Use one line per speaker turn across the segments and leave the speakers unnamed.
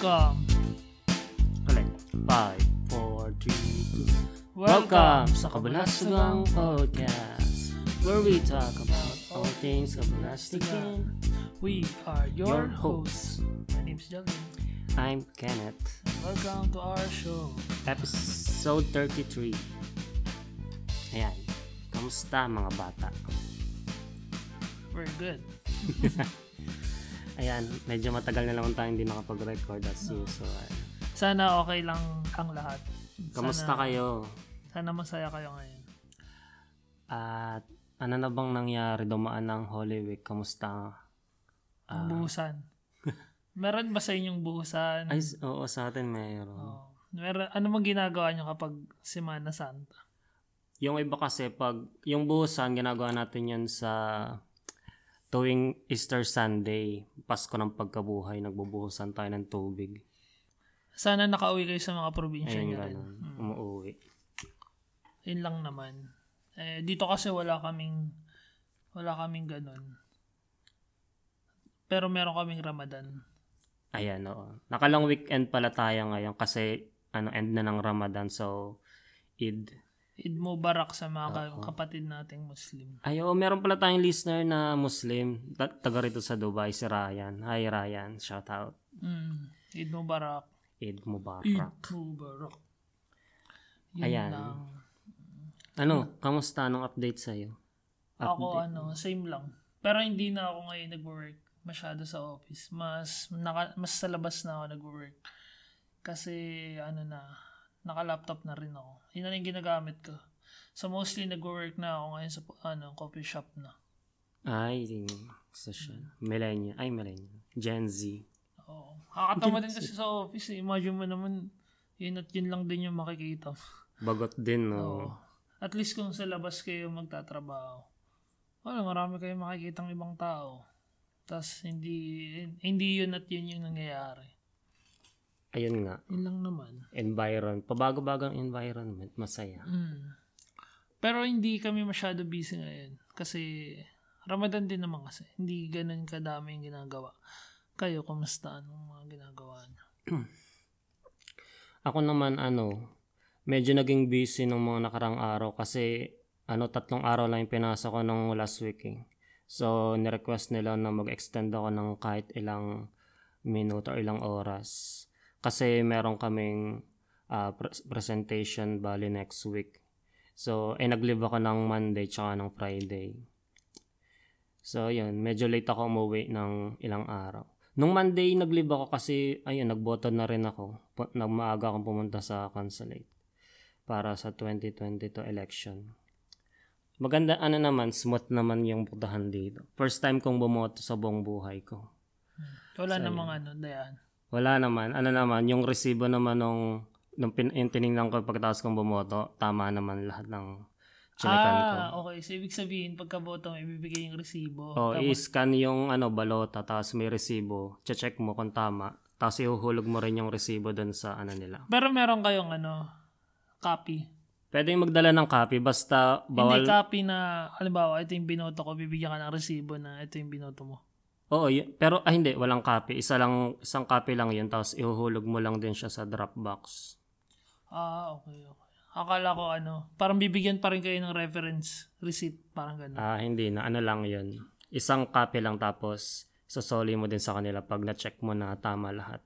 Welcome.
Ulit. 5, 4, 3, 2.
Welcome sa
Kabalastugang Podcast where we talk about all things kabalastigan.
We are your,
Your
hosts. My name's Jalvin.
I'm Kenneth.
Welcome to our show.
Episode 33. Ayan. Kamusta mga bata?
Very good.
Ayan, medyo matagal na naman tayo hindi nakapag-record as usual.
Sana okay lang ang lahat.
Kamusta
sana,
kayo?
Sana masaya kayo ngayon.
At ano na bang nangyari dumaan ng Holy Week? Kamusta?
Ang buhusan. Meron ba sa inyong buhusan?
Ay, oo, sa atin mayroon.
Oh. Meron, ano mang ginagawa nyo kapag Semana Santa?
Yung iba kasi pag yung buhusan ginagawa natin yan sa tuwing Easter Sunday, Pasko ng pagkabuhay, nagbubuhusan tayo ng tubig.
Sana nakauwi kayo sa mga probinsya
Ayun
nyo rin.
ganun, umuwi.
Yun lang naman. Eh, dito kasi wala kaming wala kaming ganun. Pero meron kaming Ramadan.
Ayan, oo. Nakalang weekend pala tayo ngayon kasi ano end na ng Ramadan so Eid.
Eid Mubarak sa mga ka- kapatid nating Muslim.
Ay, oo, meron pala tayong listener na Muslim, ta- taga rito sa Dubai, si Ryan. Hi Ryan, shout out.
Mm. Eid Mubarak.
Eid Mubarak.
Eid Mubarak. Yun
Ayan.
lang.
Ano, kamusta? Anong update sa'yo?
Ako ano, same lang. Pero hindi na ako ngayon nag-work masyado sa office. Mas naka, mas sa labas na ako nag-work. Kasi ano na, naka-laptop na rin ako. Yun na yung ginagamit ko. So mostly nag-work na ako ngayon sa ano, coffee shop na.
Ay, siya. Millennial. Ay, millennial. Gen Z.
Oo. Nakakatawa din kasi sa office. Eh. Imagine mo naman, yun at yun lang din yung makikita.
Bagot din, no?
Oo. At least kung sa labas kayo magtatrabaho, wala, marami kayong makikitang ibang tao. Tapos hindi, hindi yun at yun yung nangyayari.
Ayun nga.
Yun lang naman.
Environ. Pabago-bagang environment. Masaya.
Mm. Pero hindi kami masyado busy ngayon. Kasi Ramadan din naman kasi. Hindi ganun kadami yung ginagawa. Kayo, kumusta? Anong mga ginagawa niyo?
Ako naman, ano, medyo naging busy nung mga nakarang araw kasi ano, tatlong araw lang yung pinasa ko nung last week eh. So, nirequest nila na mag-extend ako ng kahit ilang minuto or ilang oras. Kasi meron kaming ah, pre- presentation bali next week. So, eh, nag-leave ako ng Monday tsaka ng Friday. So, yun. Medyo late ako umuwi ng ilang araw. Nung Monday, nag-leave ako kasi, ayun, nagboto na rin ako. Pu- na maaga akong pumunta sa consulate para sa 2022 election. Maganda, ano naman, smooth naman yung botohan dito. First time kong bumoto sa buong buhay ko.
Wala namang ano, dayan.
Wala naman. Ano naman, yung resibo naman nung, nung pin, yung tinignan ko pagkatapos kong bumoto, tama naman lahat ng chinekan ko.
Ah, okay. So, ibig sabihin, pagkaboto mo, ibibigay yung resibo.
O,
Tapos,
i-scan yung ano, balota, tapos may resibo. Check mo kung tama. Tapos ihuhulog mo rin yung resibo dun sa ano nila.
pero meron kayong ano, copy.
Pwede yung magdala ng copy, basta bawal...
Hindi copy na, halimbawa, ito yung binoto ko, bibigyan ka ng resibo na ito yung binoto mo.
Oo, y- pero ah, hindi, walang copy. Isa lang, isang copy lang yun, tapos ihuhulog mo lang din siya sa Dropbox.
Ah, okay, okay. Akala ko ano, parang bibigyan pa rin kayo ng reference receipt, parang gano'n.
Ah, hindi na, ano lang yun. Isang copy lang, tapos sasoli mo din sa kanila pag na-check mo na tama lahat.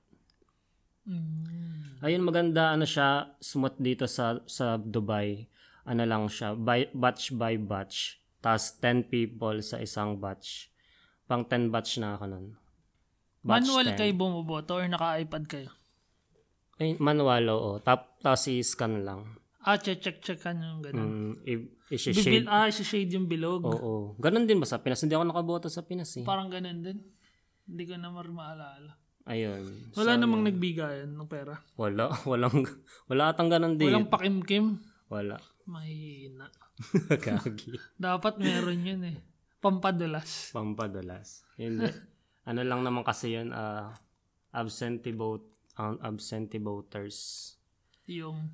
Mm.
Ayun, maganda, ano siya, smooth dito sa, sa Dubai. Ano lang siya, by, batch by batch. Tapos 10 people sa isang batch. Pang 10 batch na ako nun. Batch
Manual
10.
kayo bumuboto or naka-iPad kayo?
Ay, manual, oo. Tap, tapos i-scan lang.
Ah, check-check-check ka yung gano'n.
Mm, i- i-shade.
Bibil, ah, shade yung bilog.
Oo. Ganon din ba sa Pinas? Hindi ako nakaboto sa Pinas eh.
Parang gano'n din. Hindi ko na maalala.
Ayun.
Wala namang nagbigayan ng pera.
Wala. Walang, wala atang ganon din.
Walang pakimkim.
Wala.
Mahina.
Kagi.
Dapat meron yun eh. Pampadulas.
Pampadulas. Hindi. ano lang naman kasi yun, ah, absentee vote, um, absentee voters.
Yung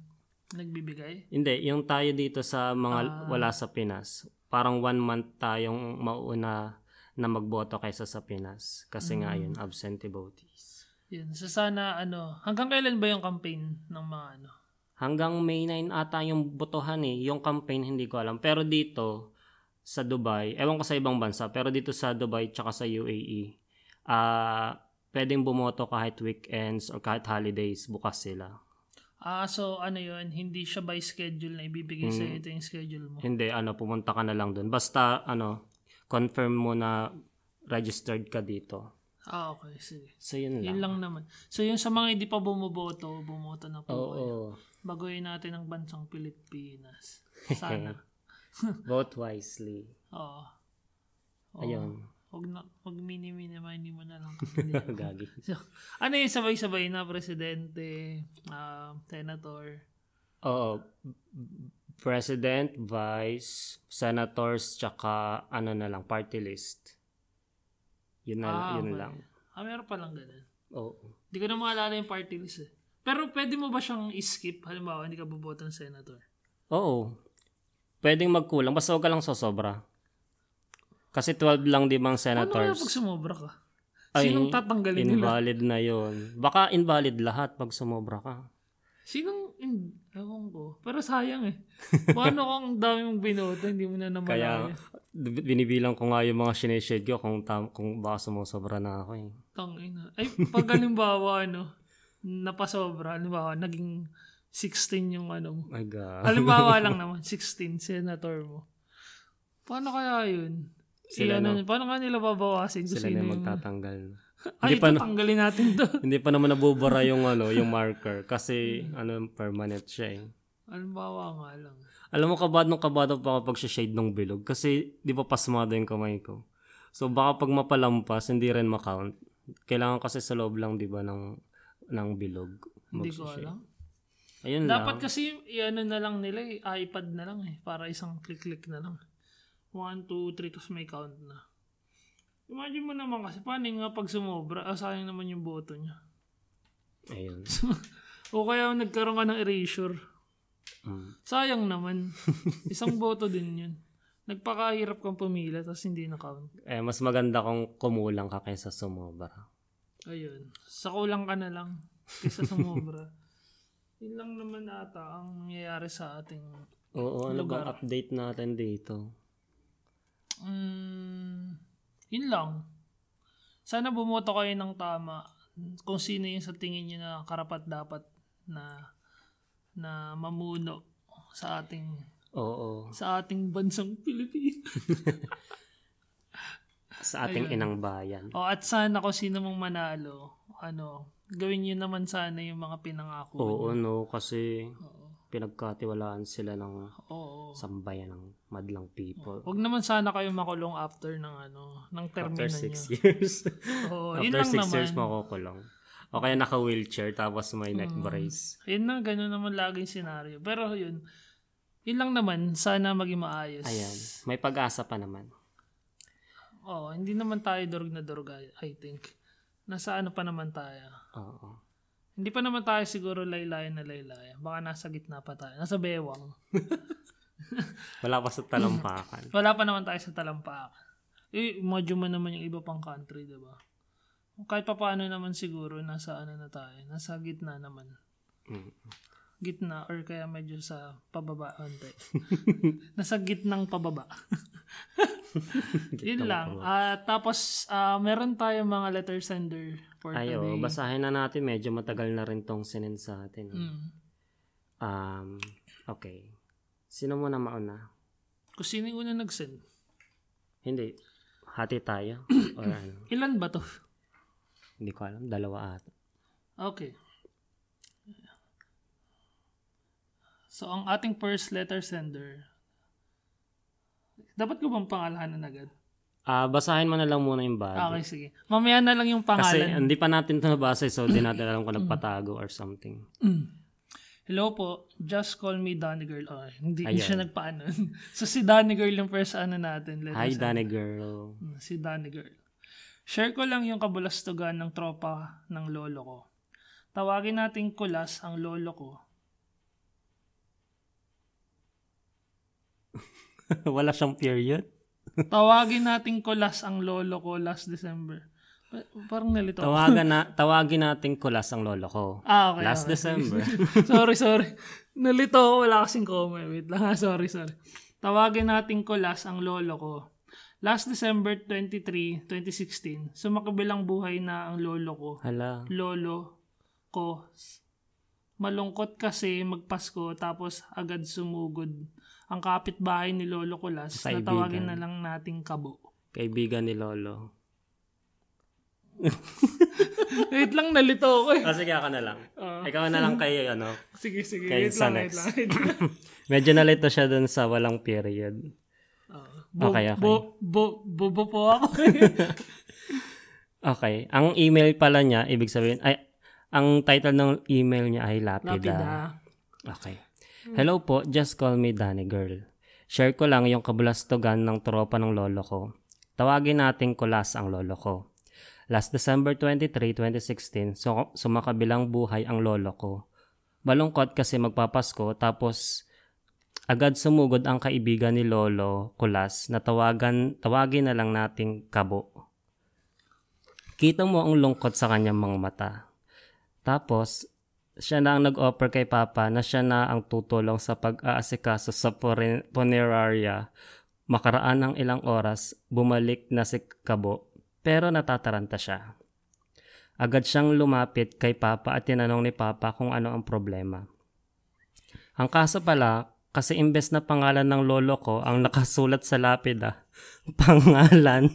nagbibigay.
Hindi, yung tayo dito sa mga wala sa Pinas, parang one month tayong mauna na magboto kaysa sa Pinas. Kasi nga yun, absentee votees.
Yun. So sana ano, hanggang kailan ba yung campaign ng mga ano?
Hanggang May 9 ata yung botohan eh. Yung campaign hindi ko alam. Pero dito sa Dubai, ewan ko sa ibang bansa, pero dito sa Dubai tsaka sa UAE, ah pwedeng bumoto kahit weekends or kahit holidays, bukas sila.
Ah, so ano yun, hindi siya by schedule na ibibigay sa
Hmm.
ito yung schedule mo.
Hindi, ano, pumunta ka na lang dun. Basta, ano, confirm mo na registered ka dito.
Ah, okay, sige.
So, yun lang.
Yun lang naman. So yung sa mga hindi pa bumuboto, bumoto na po
Oo.
kayo. Baguhin natin ang bansang Pilipinas. Sana.
Vote wisely.
Oo. Oo.
Ayun.
Huwag na, huwag mini-mini, hindi mo na lang.
Gagi.
so, ano yung sabay-sabay na presidente, ah, senator,
Oo. President, vice, senators, tsaka ano na lang, party list. Yun na,
Ah,
yun
okay.
lang.
Ah, meron pa lang ganun.
Oo.
Hindi ko na maalala yung party list eh. Pero pwede mo ba siyang i-skip? Halimbawa, hindi ka boboto ng senator.
Oo. Pwedeng magkulang, basta huwag ka lang sosobra. Kasi 12 lang di bang
Ano kaya
senators?
pag sumobra ka?
Ay,
Sinong tatanggalin nila?
Invalid na yon. Baka invalid lahat pag sumobra ka.
Sinong, in, ewan ko. Pero sayang eh. Paano kung ang dami mong binoto, hindi mo na naman
Kaya binibilang ko nga yung mga sineshade ko kung, tam- kung baka sumusobra na ako eh.
Tangina. Ay, pag halimbawa, ano, napasobra, halimbawa, naging 16 yung ano mo.
My God.
Halimbawa lang naman, 16, senator mo. Paano kaya yun?
Sila,
Iyan
no?
na- Paano nga nila babawasin kung
Sila
sino
na yung
yung...
magtatanggal.
Ay,
Hindi pa na-
tanggalin natin to.
Hindi pa naman nabubura yung ano, yung marker kasi ano permanent siya eh.
Halimbawa nga lang.
Alam mo kabad nung kabado pa ako pag shade ng bilog kasi di ba pasmado yung kamay ko. So baka pag mapalampas hindi rin ma-count. Kailangan kasi sa loob lang di ba ng ng bilog.
Hindi ko alam.
Ayun
Dapat
lang.
kasi, i-ano na lang nila eh, iPad na lang eh, para isang click-click na lang. 1, 2, 3, tapos may count na. Imagine mo naman kasi, paano nga pag sumobra, ah, sayang naman yung boto niya.
Ayun.
O kaya nagkaroon ka ng erasure.
Mm.
Sayang naman. Isang boto din yun. Nagpakahirap kang pumila, tapos hindi na count.
Eh mas maganda kung kumulang ka kaysa sumobra.
Ayun. Sa kulang ka na lang, kaysa sumobra. Yun lang naman ata ang nangyayari sa ating
Oo, ano
Lugar.
bang update natin dito?
Mm, yun lang. Sana bumoto kayo ng tama kung sino yung sa tingin nyo na karapat dapat na na mamuno sa ating
Oo.
sa ating bansang Pilipinas.
Sa ating
Ayun.
inang bayan.
o at sana kung sino mong manalo, ano, gawin nyo naman sana yung mga pinangako.
Oo,
nyo.
no, kasi
Oo.
pinagkatiwalaan sila ng
Oo.
sambayan ng madlang people.
Huwag naman sana kayo makulong after ng ano, ng termino
After six
nyo.
years.
Oo, yun
After
lang
six
naman.
years makukulong. O kaya naka-wheelchair tapos may neck
Mm.
brace.
Yun na, gano'n naman laging senaryo. Pero yun, yun lang naman, sana maging maayos.
Ayan. May pag-asa pa naman.
Oo, hindi naman tayo durog na durog, I- I think. Nasa ano pa naman tayo.
Oo.
Hindi pa naman tayo siguro laylayan na laylayan. Baka nasa gitna pa tayo. Nasa bewang.
Wala pa sa talampakan.
Wala pa naman tayo sa talampakan. Eh, imagine mo naman yung iba pang country, di ba? Kahit pa paano naman siguro, nasa ano na tayo. Nasa gitna naman.
Mm.
Gitna or kaya medyo sa pababa. Onte. nasa gitnang pababa. Yun lang. Ah, tapos, ah, meron tayong mga letter sender for
Ayo,
today.
basahin na natin. Medyo matagal na rin tong sinend sa atin.
Mm.
Um, okay. Sino muna mauna?
Kung sino yung una nag-send?
Hindi. Hati tayo. Or ano.
Ilan ba to?
Hindi ko alam. Dalawa ata.
Okay. So, ang ating first letter sender, dapat ko bang pangalahanan agad?
Ah, basahin mo na lang muna yung body.
Okay, sige. Mamaya na lang yung
Kasi
pangalan.
hindi pa natin ito nabasa so di natin alam kung nagpatago or something.
Mm. Hello po, just call me Donny Girl. Oh, hindi
Ayan.
siya nagpaano. so, si Donny Girl yung first ano natin. letter
Hi. Danny girl.
Mm, Si Donny Girl. Share ko lang yung kabulastugan ng tropa ng lolo ko. Tawagin nating kulas ang lolo ko.
Wala siyang period.
Tawagin nating kulas ang lolo ko last December. Parang nalito.
Tawagan na, tawagin natin kulas ang lolo ko.
Ah, okay.
Last
okay.
December.
sorry, sorry. Nalito ako, wala kasing comment. Wait lang, ha? sorry, sorry. Tawagin natin ko last ang lolo ko. Last December 23, 2016, sumakabilang buhay na ang lolo ko.
Hala.
Lolo ko. Malungkot kasi magpasko tapos agad sumugod. Ang kapitbahay ni Lolo Kulas na
Kaibigan.
tawagin na lang nating kabo.
Kaibigan ni lolo.
Wait lang, nalito ako eh.
Ah, sige ako na lang.
Ah.
Ikaw na lang kay ano.
Sige, sige.
Kay
Wait lang, wait lang. wait lang.
Medyo nalito siya dun sa walang period.
Ah, bo,
Okay, okay.
Bo, bo, bobo po ako.
Okay. Ang email pala niya, ibig sabihin, ay, ang title ng email niya ay Lapida.
Lapida.
Okay. Hello po, just call me Danny Girl. Share ko lang yung kabulastugan ng tropa ng lolo ko. Tawagin natin kulas ang lolo ko. Last December 23, 2016, so, sumakabilang buhay ang lolo ko. Malungkot kasi magpapasko tapos agad sumugod ang kaibigan ni lolo kulas na tawagan, tawagin na lang nating kabo. Kita mo ang lungkot sa kanyang mga mata. Tapos, siya na ang nag-offer kay Papa na siya na ang tutulong sa pag-aasikaso sa funeraria. Makaraan ng ilang oras, bumalik na si Kabo, pero natataranta siya. Agad siyang lumapit kay Papa at tinanong ni Papa kung ano ang problema. Ang kaso pala, kasi imbes na pangalan ng lolo ko ang nakasulat sa lapida, pangalan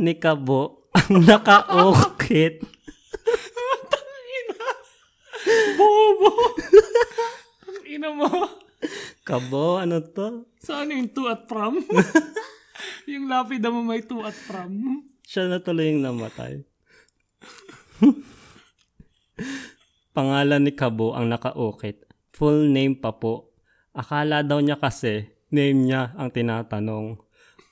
ni Kabo ang nakaukit.
Bobo! Ang ina mo.
Kabo, ano to?
Saan yung to at from? yung lapida mo may to at from.
Siya na tuloy yung namatay. Pangalan ni Kabo ang nakaukit. Full name pa po. Akala daw niya kasi, name niya ang tinatanong.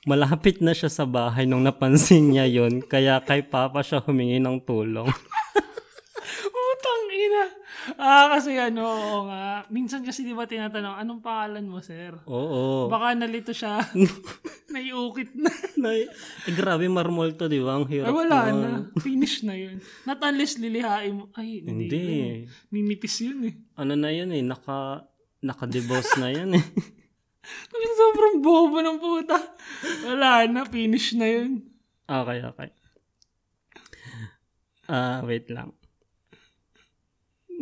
Malapit na siya sa bahay nung napansin niya yon kaya kay Papa siya humingi ng tulong.
Utang ina. Ah, kasi ano, oo nga. Minsan kasi di ba tinatanong, anong pangalan mo, sir?
Oo.
Baka nalito siya. Naiukit na.
Nay, eh, grabe marmol to, di ba? Ang hirap
Ay, wala na. Finish na yun. Not unless lilihain mo. Ay, hindi.
Hindi.
Ninipis yun eh.
Ano na yun eh, naka, naka-deboss na yun eh.
Ang sobrang bobo ng puta. Wala na. Finish na yun.
Okay, okay. Ah, wait lang.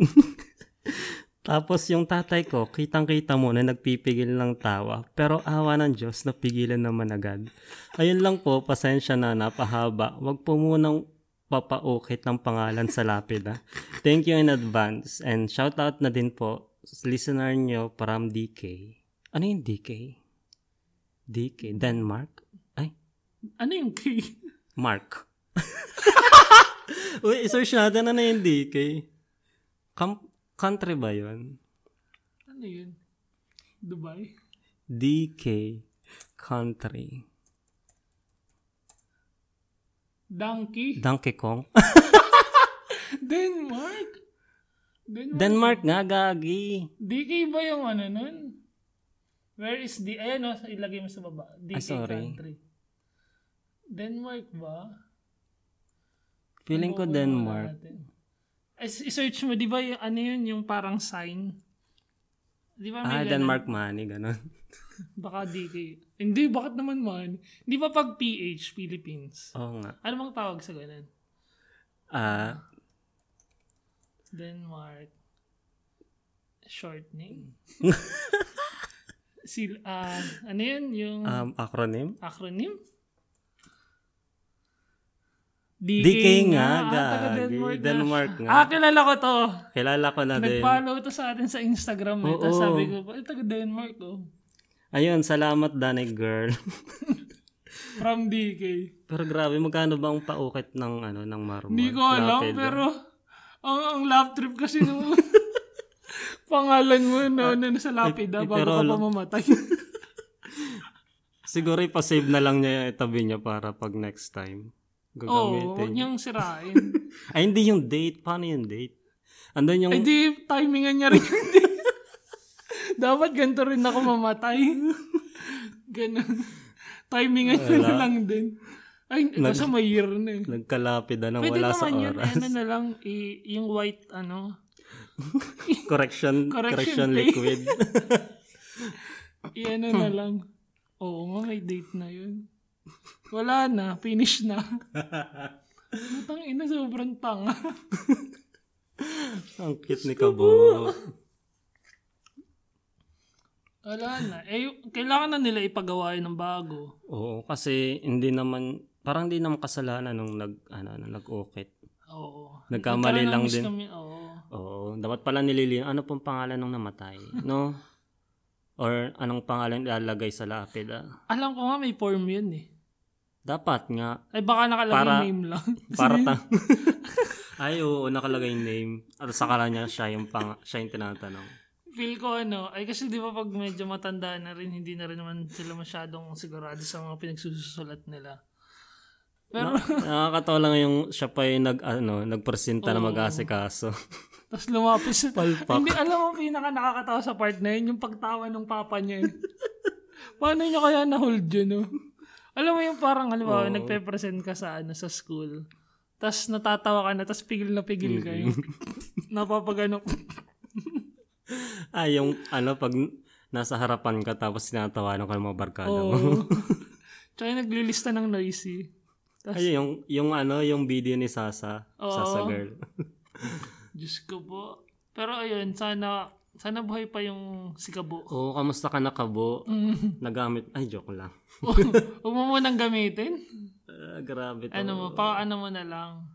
Tapos yung tatay ko, kitang-kita mo na nagpipigil ng tawa. Pero awa ng Diyos, napigilan naman agad. Ayun lang po, pasensya na, napahaba. Huwag po munang papaukit ng pangalan sa lapida. Thank you in advance. And shout out na din po listener nyo from DK. Ano yung DK? DK? Denmark? Ay,
Ano yung key?
Mark. Uy, search natin na na yung DK. Kam- country ba yun?
Ano yun? Dubai?
DK country.
Donkey?
Donkey Kong?
Denmark? Denmark?
Denmark nga, gagi.
DK ba yung ano nun? Where is the... Ayan o, ilagay mo sa baba. DK
Ah, sorry.
country. Denmark ba?
Feeling ko
Google muna
Denmark.
natin. Ay, I-search mo, di ba yung ano yun, yung parang sign? Di ba may
Ah,
ganun?
Denmark money, ganun.
Baka DK. Hindi, bakit naman man? Di ba pag PH, Philippines?
Oo nga.
Ano bang tawag sa ganun?
Ah,
Denmark. Short name? si, ah, ano yun? Yung
um, acronym?
acronym?
DK nga,
Ah, taga
gagi.
Denmark,
Denmark
nga.
nga.
Ah, kilala ko to.
Kilala ko na din.
Nag-follow to sa atin sa Instagram. Eh. Tapos
Oo.
sabi ko, ay, taga Denmark oh.
Ayun, salamat Danig girl.
From DK.
pero grabe, magkano ba ang paukit ng ano ng marmol?
Hindi ko alam,
Lapid,
pero ang, ang love trip kasi nung pangalan mo no, na nasa lapida
eh,
bago
pero
ka pa mamatay.
Siguro ipasave na lang niya yung itabi niya para pag next time.
Oo,
Gagamitin
huwag
niya.
niyang sirain.
Ay, hindi yung date. Paano yung date? Andun yung...
Ay di, timingan niya rin yung date. Dapat ganito rin ako mamatay. Ganun. Timingan niya na lang din. Ay, nasa may year na eh.
Nagkalapid na
Pwede
wala sa
naman yun,
oras.
ano na lang, i- yung white, ano,
correction,
Correction
correction, liquid.
i-ano na lang. Oo nga, may date na yun. Wala na, finish na. Putang ina, sobrang tanga.
Ang cute ni Kabo.
Wala na. Eh, kailangan na nila ipagawa yun ng bago.
Oo, kasi hindi naman, parang hindi naman kasalanan nung nag, ano, nung nag-ukit.
Oo.
Nagkamali lang din.
Kami, oo.
Oo, dapat pala nililin. Ano pong pangalan nung namatay? No? Or anong pangalan ilalagay sa lapid? ah?
Alam ko nga may form yun eh.
Dapat nga.
Ay baka nakalagay
Para-
name lang.
Para ta- Ay, oo, nakalagay yung name. At sa kala niya, siya yung, pang, siya yung tinatanong.
Feel ko ano, ay kasi di ba pag medyo matanda na rin, hindi na rin naman sila masyadong sigurado sa mga pinagsusulat nila. Pero,
Nakakatawa lang yung siya pa yung nag, ano, nagpresenta na
Oo.
mag-asikaso.
tapos lumapis.
Palpak.
hindi, alam mo, pinaka nakakatawa sa part na yun, yung pagtawa ng papa niya. eh. Paano niya kaya na-hold yun, no? Alam mo yung parang, halimbawa,
Oo.
nagpe-present ka sa, ano, sa school. Tapos natatawa ka na, tapos pigil na pigil kayo. Napapagano.
ah, yung ano, pag nasa harapan ka tapos sinatawanan ka ng mga barkada mo.
Oo. Tsaka naglilista ng noisy.
Ay, yung, yung ano, yung video ni Sasa.
Oo.
Sasa girl.
Diyos ko po. Pero ayun, sana, sana buhay pa yung si Kabo.
Oo, kamusta ka na Kabo?
Mm.
Nagamit, ay, joke lang.
Huwag mo munang gamitin.
Ah, grabe to.
Ano mo, pa ano mo na lang.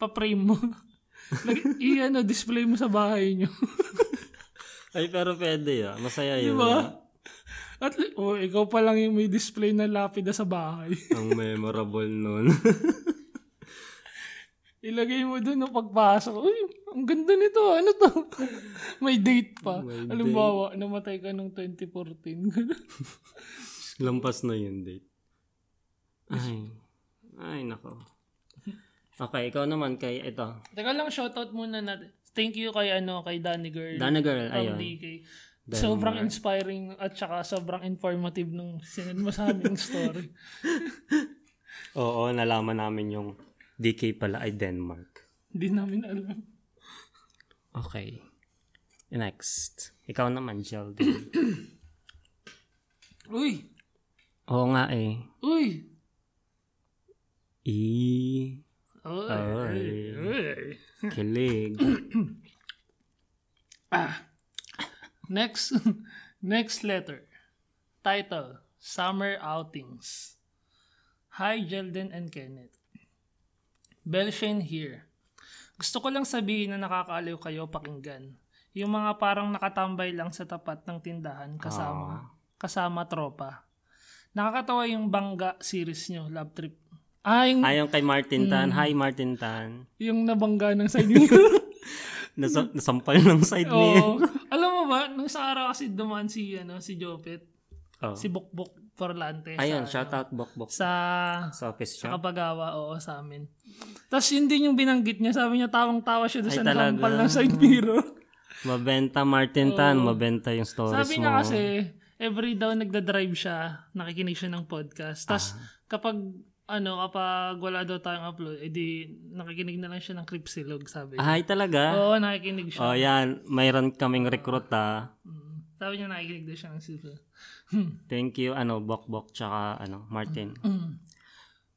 Pa-frame mo. Lag- i ano, display mo sa bahay nyo.
Ay, pero pwede ah. Masaya yun.
ba? At li- oh, ikaw pa lang yung may display na lapida sa bahay.
Ang memorable nun.
Ilagay mo dun no pagpasok. Uy, ang ganda nito. Ano to? may date pa.
May
Halimbawa, namatay ka nung 2014.
Lampas na yun, date. Ay. Ay, nako. Okay, ikaw naman kay ito.
Teka lang, shoutout muna natin. Thank you kay ano kay Danny Girl.
Dana girl, ayun.
DK.
Denmark.
Sobrang inspiring at saka sobrang informative nung sinend mo sa aming story.
Oo, nalaman namin yung DK pala ay Denmark.
Hindi namin alam.
Okay. Next. Ikaw naman, Sheldon.
Uy!
Oo nga eh.
Uy!
E. Ay.
Uy!
Kilig.
Next, next letter. Title, Summer Outings. Hi, Jelden and Kenneth. Belshane here. Gusto ko lang sabihin na nakakaaliw kayo pakinggan. Yung mga parang nakatambay lang sa tapat ng tindahan kasama, kasama tropa. Nakakatawa yung Bangga series nyo, Love Trip. Ah, yung,
Ayon kay Martin Tan. Hi, Martin Tan.
yung nabangga ng side mirror.
Nasa, nasampal ng side niya.
Alam mo ba, nung sa araw kasi dumaan si, ano, si Jopet,
Oh.
si Bukbuk Forlante.
Ayun,
sa,
shout out Bok Bok
Sa,
sa office
sa
siya.
Kapagawa, oo, sa amin. Tapos yun din yung binanggit niya. Sabi niya, tawang-tawa siya doon sa nakampal ng side mirror.
Mabenta Martin Tan, mabenta yung stories
Sabi
mo.
niya kasi, every daw nagda-drive siya, nakikinig siya ng podcast. Tapos
Ah.
kapag, ano, kapag wala daw tayong upload, edi nakikinig na lang siya ng Cripsilog, sabi niya.
Ay, talaga?
Oo, nakikinig siya.
Oh, yan. Mayroon kaming recruit ah.
Mm. Sabi niya nakikinig daw siya ng Cripsilog.
Thank you, ano, Bok Bok, tsaka, ano, Martin.
Mm.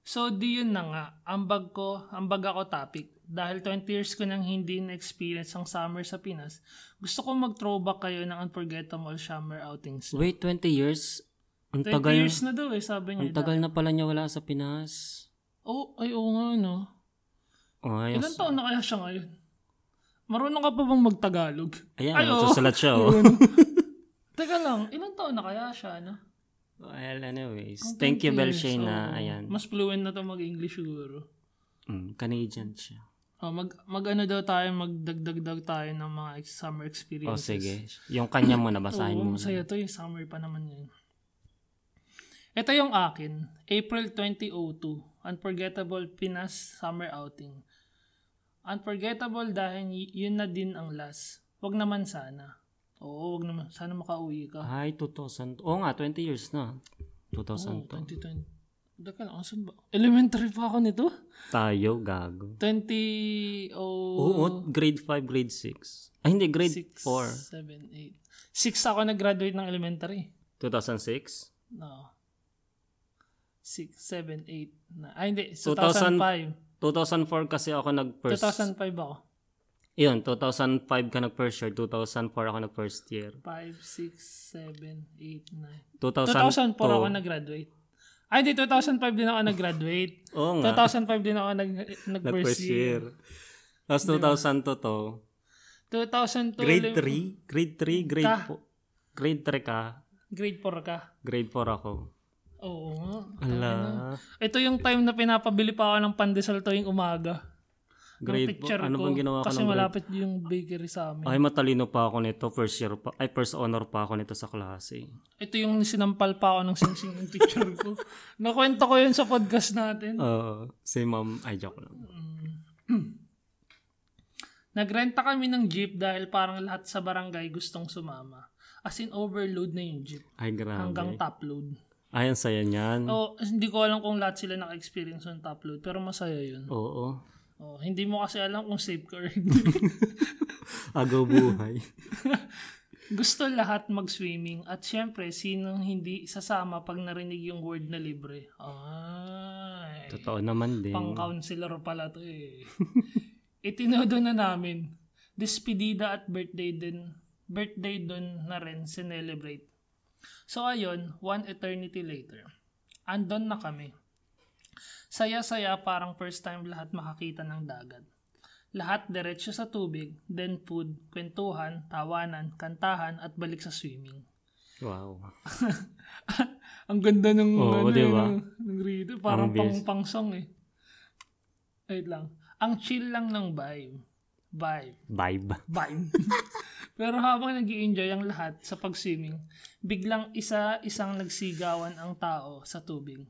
So, di yun na nga. Ambag ko, ambag ako topic. Dahil 20 years ko nang hindi na-experience ang summer sa Pinas, gusto ko mag-throwback kayo ng unforgettable summer outings.
Wait, 20 years? Ang
20
tagal,
years na daw eh, sabi niya.
ang tagal na pala niya wala sa Pinas.
Oh, ay oo nga no.
Oh, ayos.
Ilan taon na kaya siya ngayon? Marunong ka pa bang magtagalog?
Ayan,
Ay,
nagsusulat siya, oh.
Teka lang, ilang taon na kaya siya, no?
well, anyways.
Ang
Thank you,
20 years,
Belshane, na,
oo.
ayan.
Mas fluent na to mag-English siguro.
Mm, Canadian siya.
Oh, mag, mag ano daw tayo, magdagdag tayo ng mga summer
Oh,
experiences.
sige. Yung kanya mo, nabasahin
Oo,
mo.
masaya to yung summer pa naman yun. Ito yung akin, April 2002, Unforgettable Pinas Summer Outing. Unforgettable dahil yun na din ang last. Wag naman sana. Oo, wag naman. Sana makauwi ka.
Ay, 2000. Oo nga, 20 years na.
Oo,
2000 to.
2020. Daka lang, asan ba? Elementary pa ako nito?
Tayo, gago.
20, oh,
Oo, grade 5, grade 6. Ay, hindi, grade
6,
4.
7, 8. 6 ako nag-graduate ng elementary.
2006?
No. 6, 7, 8. Na. Ay, hindi.
2000
2005.
2004 kasi ako nag-first.
2005 ako.
Yun, 2005 ka nag-first year, 2004 ako nag-first year.
5, 6, 7, 8, 9.
2000
2004 ako nag-graduate. Ay, di, 2005 din ako nag-graduate.
Oo nga,
2005 din ako nag, nag-first
nag-first
year.
Tapos 2002 to.
2002.
Grade
ulit-
3? Grade 3? Grade
Ka.
4? Grade 3 ka?
Grade 4 ka.
Grade 4 ako.
Oo nga.
Ala.
Ito yung time na pinapabili pa ako ng pandesal tuwing umaga.
Grade 4? Ano
ko.
bang ginawa ko
Kasi
ng grade?
malapit yung bakery sa amin.
Ay, matalino pa ako nito. First year pa. Ay, first honor pa ako nito sa klase.
Ito yung sinampal pa ako ng singsing ng teacher ko. Nakwento ko yun sa podcast natin.
Oo. si ma'am, ay joke lang.
Nagrenta kami ng jeep dahil parang lahat sa barangay gustong sumama. As in, overload na yung jeep.
Ay, grabe.
Hanggang top load.
Ay, ang saya niyan.
O, hindi ko alam kung lahat sila naka-experience ng top load. Pero masaya yun.
Oo.
Oh, hindi mo kasi alam kung safe ka or hindi.
Agaw buhay.
Gusto lahat mag-swimming at syempre, sinong hindi sasama pag narinig yung word na libre? Ay,
Totoo naman din.
pang-counselor pala to eh. Itinodo na namin. Despedida at birthday din. Birthday dun na rin sinelebrate. So ayun, one eternity later. Andon na kami. Saya-saya parang first time lahat makakita ng dagat. Lahat diretso sa tubig, then food, kwentuhan, tawanan, kantahan, at balik sa swimming.
Wow.
Ang ganda ng
Oo,
ano,
di ba?
ng, ng rito. Parang
Ang
pang, pang song eh. Wait lang. Ang chill lang ng vibe. Vibe.
Vibe.
Vibe. Pero habang nag enjoy ang lahat sa pag-swimming, biglang isa-isang nagsigawan ang tao sa tubig.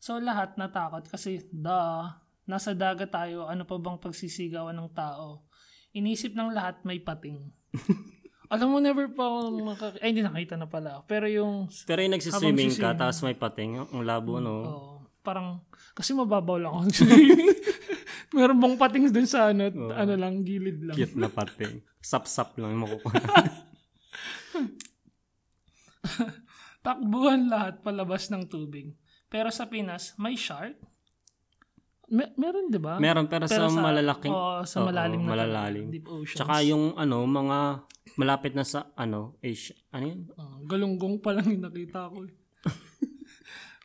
So lahat natakot kasi, da, nasa dagat tayo, ano pa bang pagsisigawan ng tao? Inisip ng lahat may pating. Alam mo, never pa ako makak... Ay, hindi nakita na pala. Pero yung
Pero yung nagsiswimming ka, tapos may pating, ang labo, no?
Oo. parang, kasi mababaw lang ako. swimming. Meron bang pating dun sa ano, ano lang, gilid lang.
Cute na pating. Sap-sap lang makukuha.
Takbuhan lahat palabas ng tubig. Pero sa Pinas, may shark? Me- meron, di ba?
Meron, pero, sa, malalaking...
Oo, sa
Oo,
malalim na
malalalim.
deep oceans.
Tsaka yung ano, mga malapit na sa ano, Asia. Ano yun?
Ah, galunggong pa lang yung nakita ko. eh.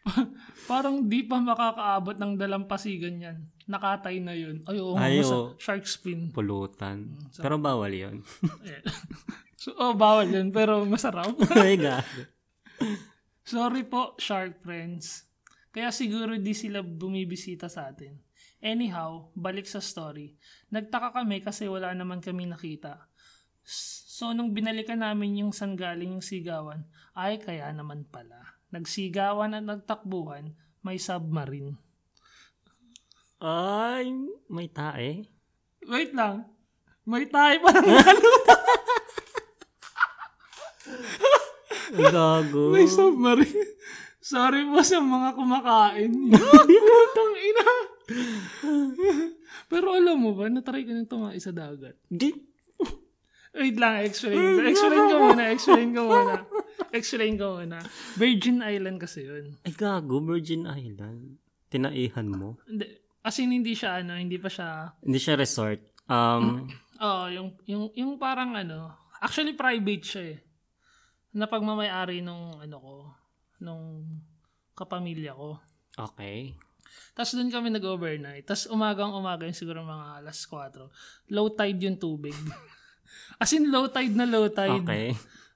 Parang di pa makakaabot ng dalampasigan yan. Nakatay na yun. Ay, oo,
Ay,
sa shark spin.
Pulutan.
Mm,
Pero bawal yun.
Eh. so, oh, bawal yun, pero masarap.
Ay, gago.
Sorry po, shark friends. Kaya siguro di sila bumibisita sa atin. Anyhow, balik sa story. Nagtaka kami kasi wala naman kami nakita. So, nung binalikan namin yung saan galing yung sigawan, ay kaya naman pala. Nagsigawan at nagtakbuhan, may submarine.
Ay, may tae.
Wait lang. May tayo pa ng.
Ang gago.
May submarine. Sorry po sa mga kumakain. Putang ina. Pero alam mo ba, natry ko nang tumae sa dagat.
Di.
Wait lang, explain. Explain ko muna, explain ko muna. Explain ko muna. Virgin Island kasi yun.
Ay, gago. Virgin Island. Tinaihan mo.
Hindi, as in, hindi siya, ano, hindi pa siya,
Hindi siya resort. Um,
oh, yung, yung, yung parang ano, actually private siya eh. Na pagmamayari nung, ano ko, nung kapamilya ko.
okay.
Tapos doon kami nag-overnight. Tapos umagang umaga yung siguro mga alas 4. Low tide yung tubig. As in low tide na low tide.
Okay.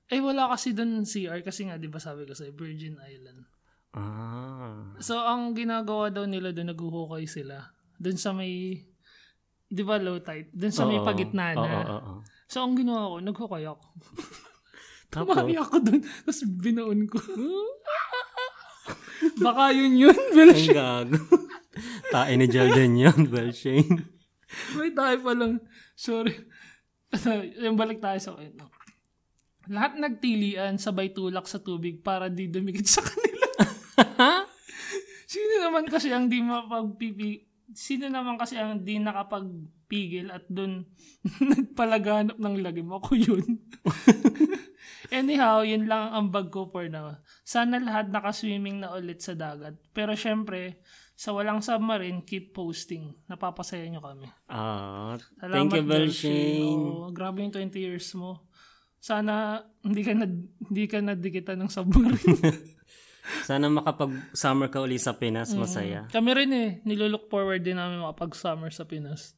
Eh wala kasi doon CR kasi nga 'di ba sabi ko sa Virgin Island.
Ah.
So ang ginagawa daw nila doon naghuhukay sila. Doon sa may 'di ba low tide? Doon sa may
Oo.
pagitna na.
Oo, oo, oo.
So ang ginawa ko, naghukay ako. Tumari ako doon. Tapos binaon ko. Baka yun yun. Pero
ang gago. Tae ni Jordan yun, Belshane.
May tayo pa lang. Sorry. yung balik tayo sa kwento. Lahat nagtilian sabay tulak sa tubig para di dumikit sa kanila. Sino naman kasi ang di mapagpipi... Sino naman kasi ang di nakapagpigil at dun nagpalaganap ng lagim? Ako yun. Anyhow, yun lang ang ambag ko for now. Sana lahat nakaswimming na ulit sa dagat. Pero syempre, sa walang submarine, keep posting. Napapasaya nyo kami.
Ah,
Salamat,
thank you, Belshane.
Oo, grabe yung 20 years mo. Sana hindi ka na hindi ka nadikitan ng submarine.
Sana makapag summer ka uli sa Pinas, masaya.
Kami rin eh, nilulook forward din namin makapag-summer sa Pinas.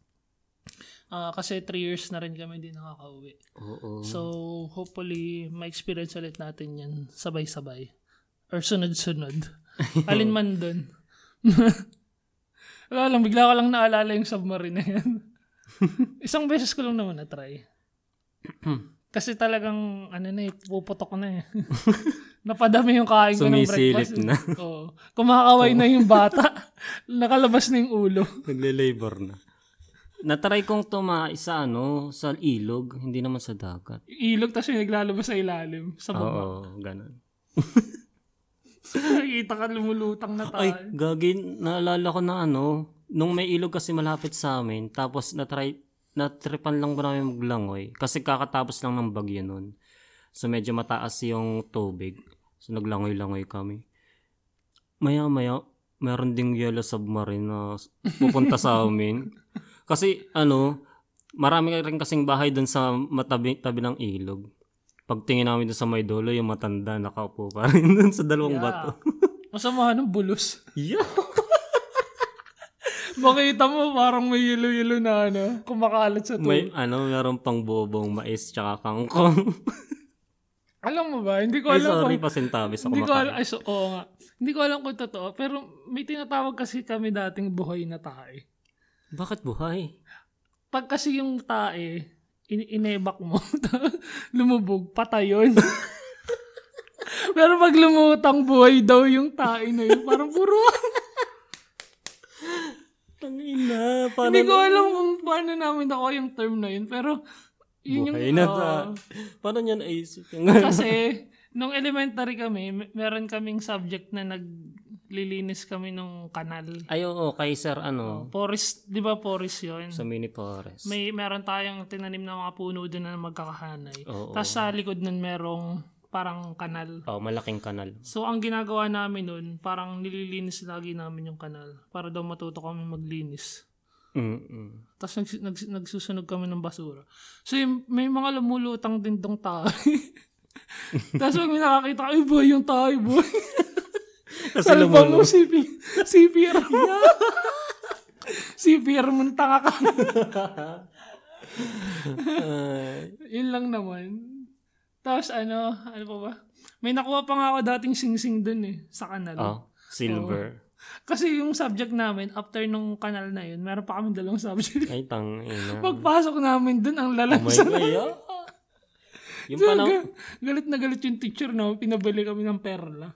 Ah, kasi 3 years na rin kami din nakakauwi.
Oo.
So, hopefully, ma-experience ulit natin yan sabay-sabay. Or sunod-sunod. Alin man dun. Wala lang, bigla ko lang naalala yung submarine na yan. Isang beses ko lang naman na-try. Kasi talagang, ano na eh, puputok na eh. Napadami yung kain ko ng
Sumisilip
breakfast. eh.
na.
Oo. Kumakaway na yung bata. Nakalabas na yung ulo.
Nagle-labor na. Natry kong tuma sa ano, sa ilog, hindi naman sa dagat.
Ilog, tapos yung naglalabas sa ilalim. Sa baba.
Oo, ganun.
Nakikita ka lumulutang na tayo.
Ay, gagi, naalala ko na ano, nung may ilog kasi malapit sa amin, tapos natry, natripan lang ba namin maglangoy? Kasi kakatapos lang ng bagyo nun. So medyo mataas yung tubig. So naglangoy-langoy kami. Maya-maya, meron ding yellow submarine na pupunta sa amin. Kasi ano, marami rin kasing bahay dun sa matabi tabi ng ilog. Pagtingin namin dun sa may dulo, yung matanda nakaupo pa rin dun sa dalawang bato.
Masama ng bulos.
Yeah.
Makita mo parang may yelo-yelo na ano, kumakalat sa
May
tubig.
ano, meron pang bobong mais tsaka kangkong.
Alam mo ba, hindi ko
Ay,
alam
sorry,
kung,
pasintabi sa
hindi ko alam, ay, so, oo nga. Hindi ko alam kung totoo, pero may tinatawag kasi kami dating buhay na tae.
Bakit buhay?
Pag kasi yung tae, in- inebak mo, lumubog, patay yun. pero pag lumutang buhay daw yung tae na yun, parang puro.
Tangina, paano
Hindi ko alam kung paano namin nakuha yung term na yun, pero yun yung,
buhay na
oo.
ta. Paano niya naisip yung
Kasi, nung elementary kami, meron kaming subject na naglilinis kami ng kanal.
Ay, oo, kay sir, ano,
Forest, di ba forest yun?
sa mini forest.
May, meron tayong tinanim na mga puno doon na magkakahanay.
Oo.
Tapos sa likod nun merong parang kanal.
Oh, malaking kanal.
So, ang ginagawa namin nun, parang nililinis lagi namin yung kanal para daw matuto kami maglinis.
Mm-mm.
Tapos nags, nags, nagsusunog kami ng basura. So, yung, may mga lumulutang din dong tao. Tapos pag may nakakita, ay boy, yung tayo, boy.
Kasi
Salba mo. CP. CPR mo. CPR mo, tanga ka.
Ay,
Yun lang naman. Tapos ano, ano pa ba? May nakuha pa nga ako dating sing-sing dun eh, sa kanal.
oh, silver.
Kasi yung subject namin, after nung kanal na yun, meron pa kami dalawang subject.
Ay, tang.
Pagpasok namin dun, ang
Oh my
lalansa.
God, yeah. Yung panahon,
galit na galit yung teacher na pinabili kami ng perla.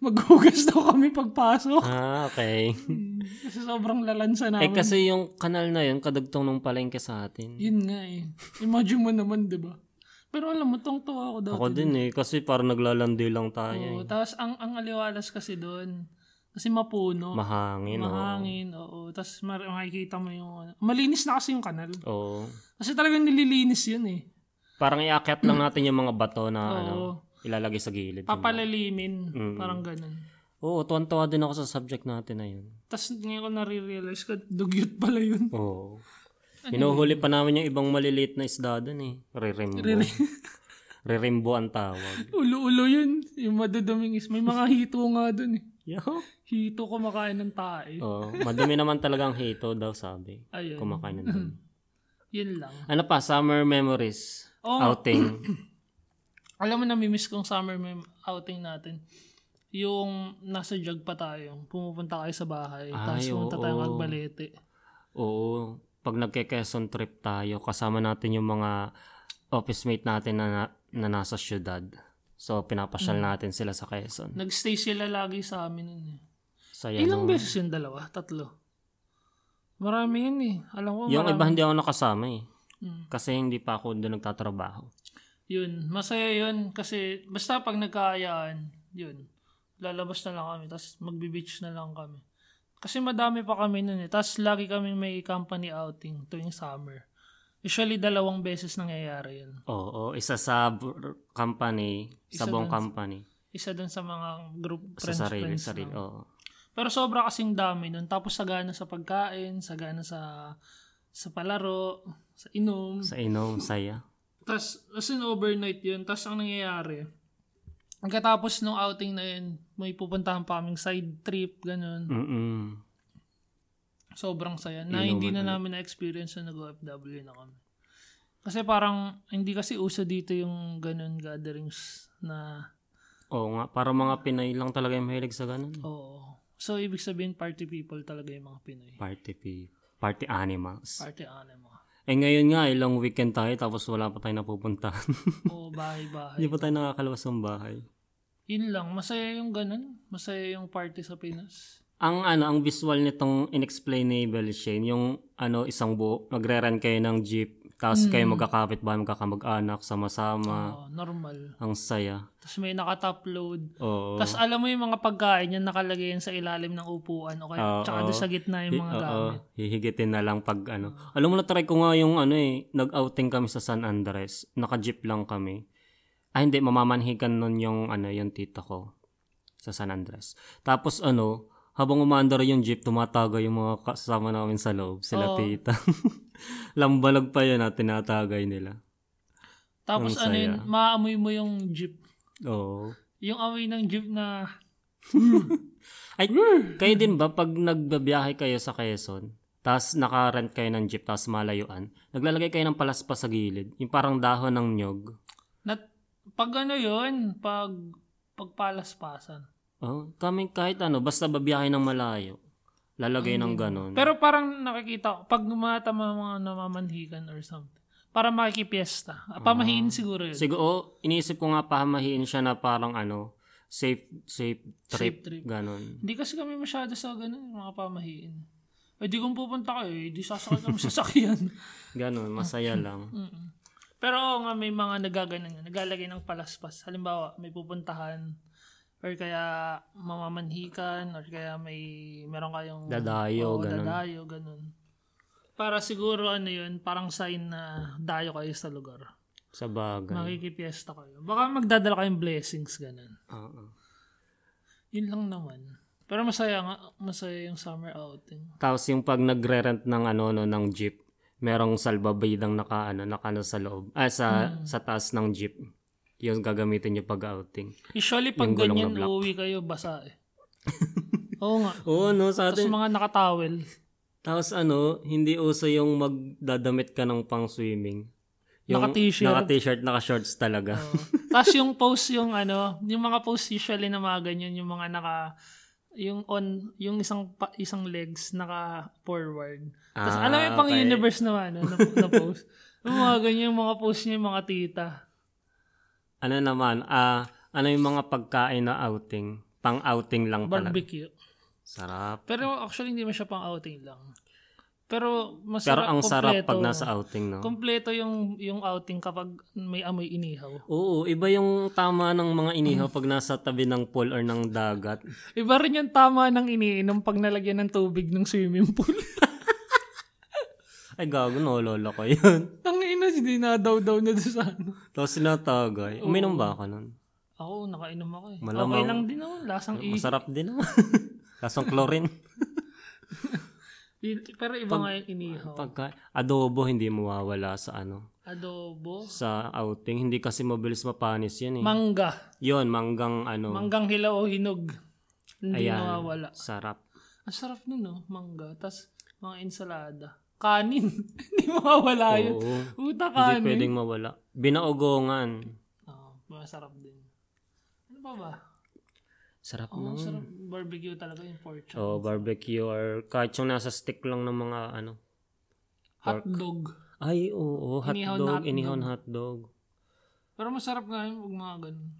Maghugas daw kami pagpasok.
ah, okay.
Kasi sobrang lalansa
Eh
namin.
kasi yung kanal na yun, kadagtong nung palengke sa atin.
Yun nga eh. Imagine mo naman, di ba? Pero alam mo, tong tuwa ako dati.
Ako din eh, kasi parang naglalandi lang tayo
Oo,
eh.
tapos ang, ang aliwalas kasi doon, kasi mapuno.
Mahangin, oo.
Mahangin, oo. Tapos mar- makikita mo yung... ano. Malinis na kasi yung kanal.
Oo.
Kasi talagang nililinis yun eh.
Parang iakyat lang natin yung mga bato na ano,
Oo.
Ilalagay sa gilid.
Papalalimin.
Mm.
Parang ganun.
Oo, tuwan-tuwa din ako sa subject natin na yun.
Tapos ngayon ko nare-realize ko, dugyot pala yun.
Oo. Hinuhuli pa namin yung ibang maliliit na isda doon eh. Ririmbo. Ririmbo ang tawag.
Ulo-ulo yun. Yung maduduming is. May mga hito nga dun eh.
Yo.
Hito kumakain ng tae.
Oo. Madumi naman talagang hito daw sabi.
Ayun.
Kumakain ng dumi.
Yun lang.
Ano pa? Summer memories.
Oo.
Outing.
Alam mo, namimiss kong summer mem- outing natin. Yung nasa jug pa tayo. Pumupunta kayo sa bahay. tapos
Ay,
pumunta
oo.
tayo magbalete.
Oo. Pag nagke-Quezon trip tayo, kasama natin yung mga office mate natin na, na, na nasa syudad. So, pinapasyal
Hmm.
natin sila sa Quezon.
Nagstay sila lagi sa amin nun eh.
Saya
Ilang
no?
beses yung dalawa? Tatlo. Marami yun eh. Alam ko
Yung
marami.
iba hindi ako nakasama eh.
Mm.
Kasi hindi pa ako doon nagtatrabaho.
Yun. Masaya yun. Kasi basta pag nagkaayaan, yun. lalabas na lang kami, tapos magbe-beach na lang kami. Kasi madami pa kami nun eh. Tapos lagi kami may company outing tuwing summer. Usually, dalawang beses nangyayari yun.
Oo, isa sa br- company, sa buong
dun-
company.
Isa dun sa mga group
Sa
friends,
sarili,
friends
sarili. Oo.
Pero sobra kasing dami nun. Tapos sagana sa pagkain, sagana sa sa palaro, sa inom.
Sa inom, saya.
Tapos, as in overnight yun. Tapos ang nangyayari, pagkatapos nung outing na yun, may pupuntahan pa kaming side trip, ganun.
Mm-mm.
Sobrang saya. Na
Inuman
hindi na namin na-experience na nag-OFW na kami. Kasi parang, hindi kasi uso dito yung ganun gatherings na,
Oo nga, para mga Pinoy lang talaga yung mahilig sa ganun.
oo. So, ibig sabihin, party people talaga yung mga Pinoy.
Party people. Party animals.
Party animal.
Eh ngayon nga, ilang weekend tayo tapos wala pa tayo napupuntahan.
Oo, bahay-bahay.
Hindi pa tayo nakakalabas ng bahay.
Yun lang. Masaya yung ganun. Masaya yung party sa Pinas.
Ang ano, ang visual nitong inexplainable Shane, yung ano, isang buo, magre-rent kayo ng jeep, tapos kayo magkakapit ba, magkakamag-anak, sama-sama.
Oo, normal.
Ang saya.
Tapos may naka-top load.
Oo.
Tapos alam mo yung mga pagkain yan nakalagay yan sa ilalim ng upuan o kaya
Oo.
tsaka doon sa gitna yung mga
Oo,
gamit.
hihigitin na lang pag ano. Alam mo na try ko nga yung ano eh, nag-outing kami sa San Andres. Naka-jeep lang kami. Ah hindi, mamamanhikan nun yung ano, yung tita ko sa San Andres. Tapos ano, habang umaandar yung jeep, tumataga yung mga kasama namin sa loob, sila
Oo.
tita. Lambalag pa yun at tinatagay nila.
Tapos
Ang
ano
saya.
yun, maamoy mo yung jeep.
Oo.
Yung amoy ng jeep na,
Ay, kayo din ba pag nagbabiyahe kayo sa Quezon, tapos naka-rent kayo ng jeep, tapos malayuan, naglalagay kayo ng palaspas sa gilid, yung parang dahon ng nyog.
nat, pag ano yun, pag, pagpalaspasan.
Oh, kami kahit ano, basta babiyahe ng malayo, lalagay ng ganon.
Pero parang nakikita ko, pag gumata mga namamanhikan or something, para makikipiesta. Pamahiin siguro yun.
Siguro, oh, iniisip ko nga pahamahiin siya na parang ano, safe, safe trip,
Safe trip.
ganon.
Hindi kasi kami masyado sa ganun, mga pamahiin. Eh di kung pupunta kayo, eh, di sasakay kami sa sakyan.
Ganon, masaya lang.
Pero nga may mga nagaganan nga, naglalagay ng palaspas. Halimbawa, may pupuntahan or kaya mamamanhikan or kaya may meron kayong
Dadayo,
Oo,
ganun.
dadayo, ganun. Para siguro ano yun, parang sign na dayo kayo sa lugar.
Sa bagay.
Makikipiesta kayo. Baka magdadala kayong blessings, ganun.
Oo.
Yun lang naman. Pero masaya nga, masaya yung summer outing.
Tapos yung pag nagre-rent ng ano no ng jeep, merong salbabidang naka ano naka ano, sa loob. Ah sa
Hmm.
sa taas ng jeep. Yung gagamitin niyo pag outing.
Usually pag
Yung
ganyan, uuwi kayo basa eh. Oo nga.
Oo no sa
Tapos
atin.
mga nakatawel.
Tapos ano, hindi uso yung magdadamit ka ng pang swimming. Yung
Naka-t-shirt.
Naka-t-shirt, naka-shorts talaga.
Tapos yung post yung ano, yung mga post usually na mga ganyan, yung mga naka yung on yung isang pa, isang legs naka forward. Tapos
Ah,
alam mo yung pang
okay.
universe naman ano, na, na post. Yung mga ganyan, yung mga post niya, yung mga tita.
Ano naman, ah, ano yung mga pagkain na outing? Pang outing lang talaga.
Barbecue.
Sarap.
Pero actually hindi man siya pang outing lang. Pero
Pero
masarap
ang sarap
kompleto.
pag nasa outing, no?
Kompleto yung yung outing kapag may amoy inihaw.
Oo, iba yung tama ng mga inihaw pag nasa tabi ng pool or ng dagat.
Iba rin yung tama ng iniinom pag nalagyan ng tubig ng swimming pool.
Ay, gago, nolola ko yun.
Tangina, hindi na daw daw na doon sa ano.
Tapos sinatagay. Uminom ba ako nun?
Ako, nakainom ako eh.
Malamang-
Okay lang din naman. Lasang i.
Masarap din naman. Kasong chlorine.
Pero iba nga yung inihaw.
Pagka adobo, hindi mawawala sa ano,
Adobo.
sa outing. Hindi kasi mabilis mapanis yan eh.
Mangga.
Yun, manggang ano.
Manggang hilaw o hinog. Hindi
ayan,
nawawala.
sarap.
Ang sarap nun no, mangga. Tapos mga ensalada. Kanin. Hindi mawawala yun.
Oo.
Puta
Hindi
kanin.
pwedeng mawala. Binaogongan.
Oo, masarap din. Ano pa ba?
Sarap
Oo,
nun.
sarap. Barbecue talaga yung pork chop.
Oh, barbecue or kahit yung nasa stick lang ng mga ano.
Hotdog.
Ay, oo.
Inihaw na
Hotdog.
hotdog.
Inihaw na hotdog.
Pero masarap nga yun pag mga ganun.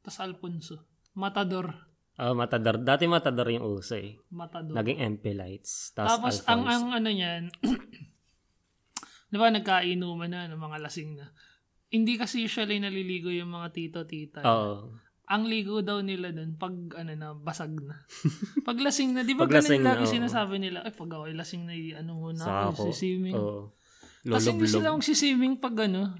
Tapos Alfonso. Matador.
Ah, matador. Dati matador yung uso eh.
Matador.
Naging MP Lights.
Tapos
Tapos
ang
Alphonse.
ang ano niyan, 'di ba nagkainuman na ng mga lasing na. Hindi kasi usually naliligo yung mga tito tita.
Oo.
ang ligo daw nila dun pag ano na basag na. Pag lasing na, di ba
lasing
ganun
na,
lagi
oo.
sinasabi nila, ay pag ako ay lasing na, ano muna
Sa
ako,
ako.
sisimming.
Oo.
Kasi hindi sila
Loloblog.
magsisimming pag ano,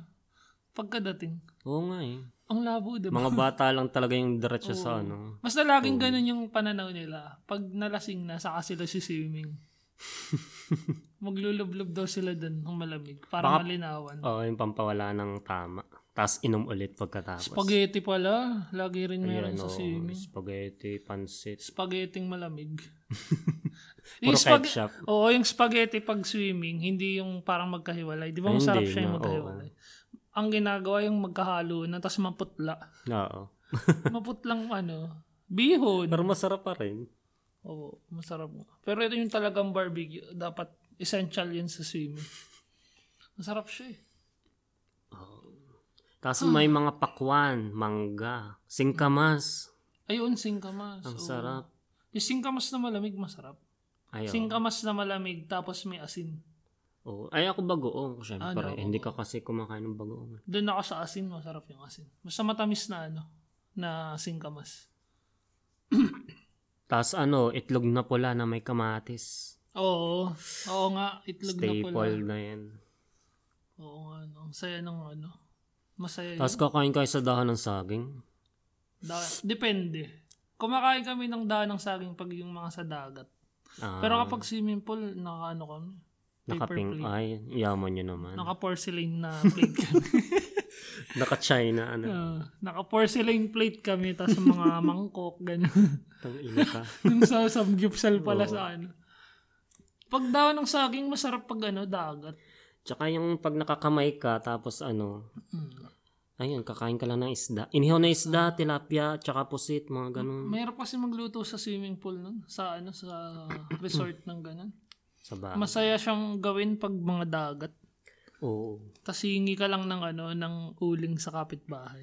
pagkadating.
Oo nga eh.
Ang labo, di ba?
Mga bata lang talaga yung diretso sa
Oo.
ano.
Basta laging ganun yung pananaw nila. Pag nalasing na, saka sila sisimming. Maglulublob daw sila dun ng malamig para
Baka-
malinawan.
Oo, yung pampawala ng tama. Tapos inom ulit pagkatapos.
Spaghetti pala. Lagi rin meron
Ayan,
sa
oo.
swimming.
Spaghetti, pansit.
Spaghetting malamig.
Puro
spag-
ketchup.
Oo, yung spaghetti pag swimming, hindi yung parang magkahiwalay. Di ba
Ay,
masarap
hindi
siya yung
na,
magkahiwalay? Ang ginagawa yung magkahalo na, tapos maputla.
Oo.
Maputlang ano, bihon.
Pero masarap pa rin.
Oo, masarap. Pero ito yung talagang barbecue. Dapat essential yun sa swimming. Masarap siya eh.
Tapos may mga pakwan, mangga, singkamas.
Ayun, singkamas.
Ang
Oo.
sarap.
Yung singkamas na malamig, masarap.
Ayaw.
Singkamas na malamig, tapos may asin.
Oo. Ay, ako bagoong, syempre.
Ano,
Hindi
oo.
ka kasi kumakain ng bagoong.
Doon ako sa asin, masarap yung asin. Basta matamis na ano, na singkamas.
Tapos ano, itlog na pula na may kamatis.
Oo. Oo nga, itlog na pula.
Staple na yan.
Oo nga, no. Ang saya ng ano. Masaya
Tapos kakain kayo sa dahon ng saging.
Da- depende. Kumakain kami ng daan ng saging pag yung mga sa dagat.
Ah,
Pero kapag swimming pool, naka ano kami. Plate.
ay, yaman nyo naman.
Naka porcelain na plate kami.
Naka-China, ano.
uh, naka porcelain plate kami, tapos mga mangkok, gano'n.
Tang ina ka.
Yung sa samgyupsal pala
Oo.
sa ano. Pag daw ng saging, masarap pag ano, dagat.
Tsaka yung pag nakakamay ka, tapos ano,
Mm.
ayun, kakain ka lang ng isda. Inihaw na isda, tilapia, tsaka pusit, mga ganun.
Mahirap kasi magluto sa swimming pool nun. Sa ano, sa resort ng gano'n.
Sa bahay.
Masaya siyang gawin pag mga dagat.
Oo.
Tapos hingi ka lang ng ano, ng uling sa kapitbahay.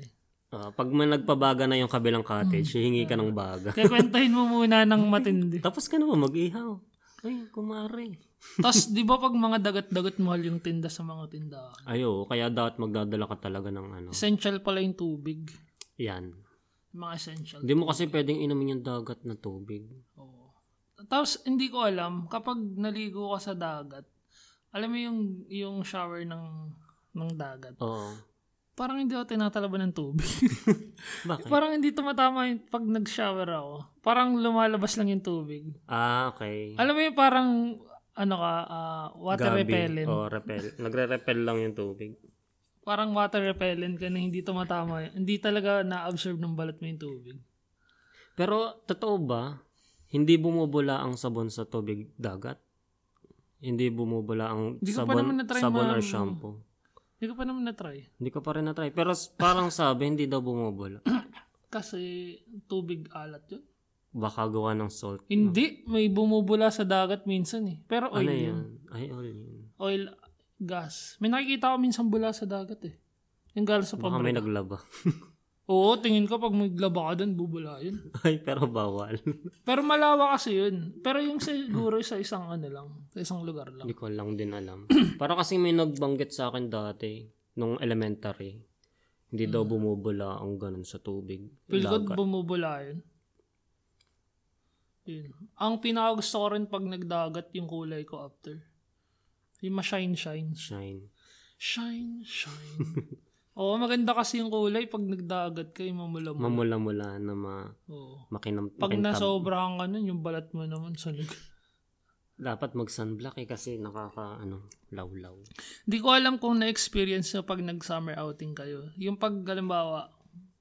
Ah, pag may nagpabaga na yung kabilang cottage, hihingi ka ng baga.
Kaya kwentahin mo muna ng matindi.
Tapos ka naman mag-ihaw. Ay, kumare.
Tapos, di ba pag mga dagat-dagat mahal yung tinda sa mga tindahan?
Ayo, kaya dapat magdadala ka talaga ng ano.
Essential pala yung tubig.
Yan.
Mga essential.
Hindi mo kasi pwedeng inumin yung dagat na tubig.
Tapos, hindi ko alam, kapag naligo ka sa dagat, alam mo yung, yung shower ng, ng dagat,
Oo.
parang hindi ako tinatalaban ng tubig.
Bakit?
parang hindi tumatama yung pag nag-shower ako. Parang lumalabas lang yung tubig.
Ah, okay.
Alam mo yung parang, ano ka, ah, water
Gabi.
repellent.
Oh, repel. Nagre-repel lang yung tubig.
Parang water repellent ka na hindi tumatama. Hindi talaga na-absorb ng balat mo yung tubig.
Pero, totoo ba, hindi bumubula ang sabon sa tubig dagat? Hindi bumubula ang
Hindi
sabon, sabon or
ma-
shampoo?
Hindi ko pa naman na-try.
Hindi ko pa rin na-try. Pero parang sabi, hindi daw bumubula.
Kasi tubig alat yun.
Baka gawa ng salt.
Hindi, may bumubula sa dagat minsan eh. Pero oil
Ano
yun.
Ay, oil yun.
Oil, gas. May nakikita ko minsan bula sa dagat eh. Yung galing sa
Baka may
pabrika.
naglaba.
Oo, tingin ko pag may glaba ka dun, bubula yun.
Ay, pero bawal.
Pero malawa kasi yun. Pero yung siguro sa isang ano lang, sa isang lugar lang.
Hindi ko lang din alam. Para kasi may nagbanggit sa akin dati, nung elementary, hindi daw bumubula ang ganun sa tubig.
Feel bumubula yun. Yun. Ang pinaka gusto ko rin pag nagdagat yung kulay ko after. Yung ma-shine-shine.
Shine.
Shine, shine. Oo, maganda kasi yung kulay pag nagdagat ka, yung mamula mo.
Mamula-mula na ma
Oo.
makinam,
Pag
makintab.
nasobrahan ka nun, yung balat mo naman sa lig.
Dapat mag-sunblock eh kasi nakaka ano, lawlaw.
Hindi ko alam kung na-experience nyo pag nag-summer outing kayo. Yung pag, halimbawa,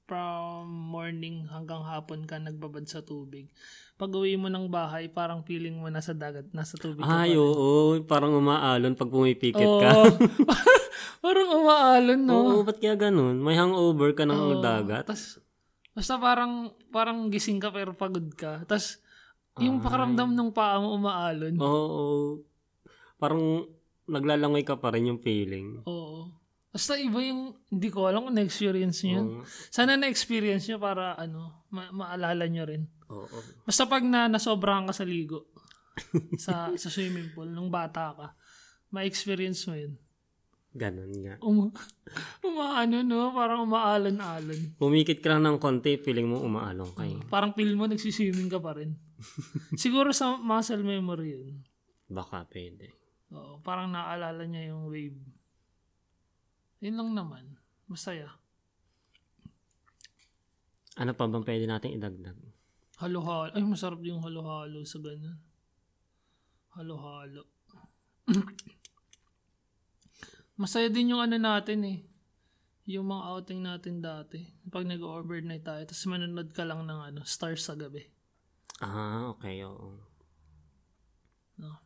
from morning hanggang hapon ka nagbabad sa tubig. Pag uwi mo ng bahay, parang feeling mo nasa dagat, nasa tubig ka
Ay,
pa
oo, parang umaalon pag pumipikit ka.
Parang umaalon, no?
Oo, ba't kaya ganun? May hangover ka ng
Oo.
dagat?
Tas, basta parang, parang gising ka pero pagod ka. Tapos, yung pakaramdam ng paa mo umaalon.
Oo. Parang naglalangoy ka pa rin yung feeling.
Oo. Basta iba yung, hindi ko alam kung na-experience nyo.
Oo.
Sana na-experience nyo para, ano, ma- maalala nyo rin.
Oo.
Basta pag na nasobrahan ka sa ligo, sa, sa swimming pool, nung bata ka, ma-experience mo yun.
Ganun nga.
Um, Umaano, no? Parang umaalan-alan.
Pumikit ka lang ng konti, feeling mo umaalong kay.
Parang feel mo, nagsiswimming ka pa rin. Siguro sa muscle memory yun.
Baka pwede.
Oo, parang naalala niya yung wave. Yun lang naman. Masaya.
Ano pa bang pwede nating idagdag?
Halo-halo. Ay, masarap yung halo-halo sa ganun. Halo-halo. Masaya din yung ano natin eh. Yung mga outing natin dati. Pag nag-overnight tayo, tapos manonood ka lang ng ano, stars sa gabi.
Ah, okay, oo.
No?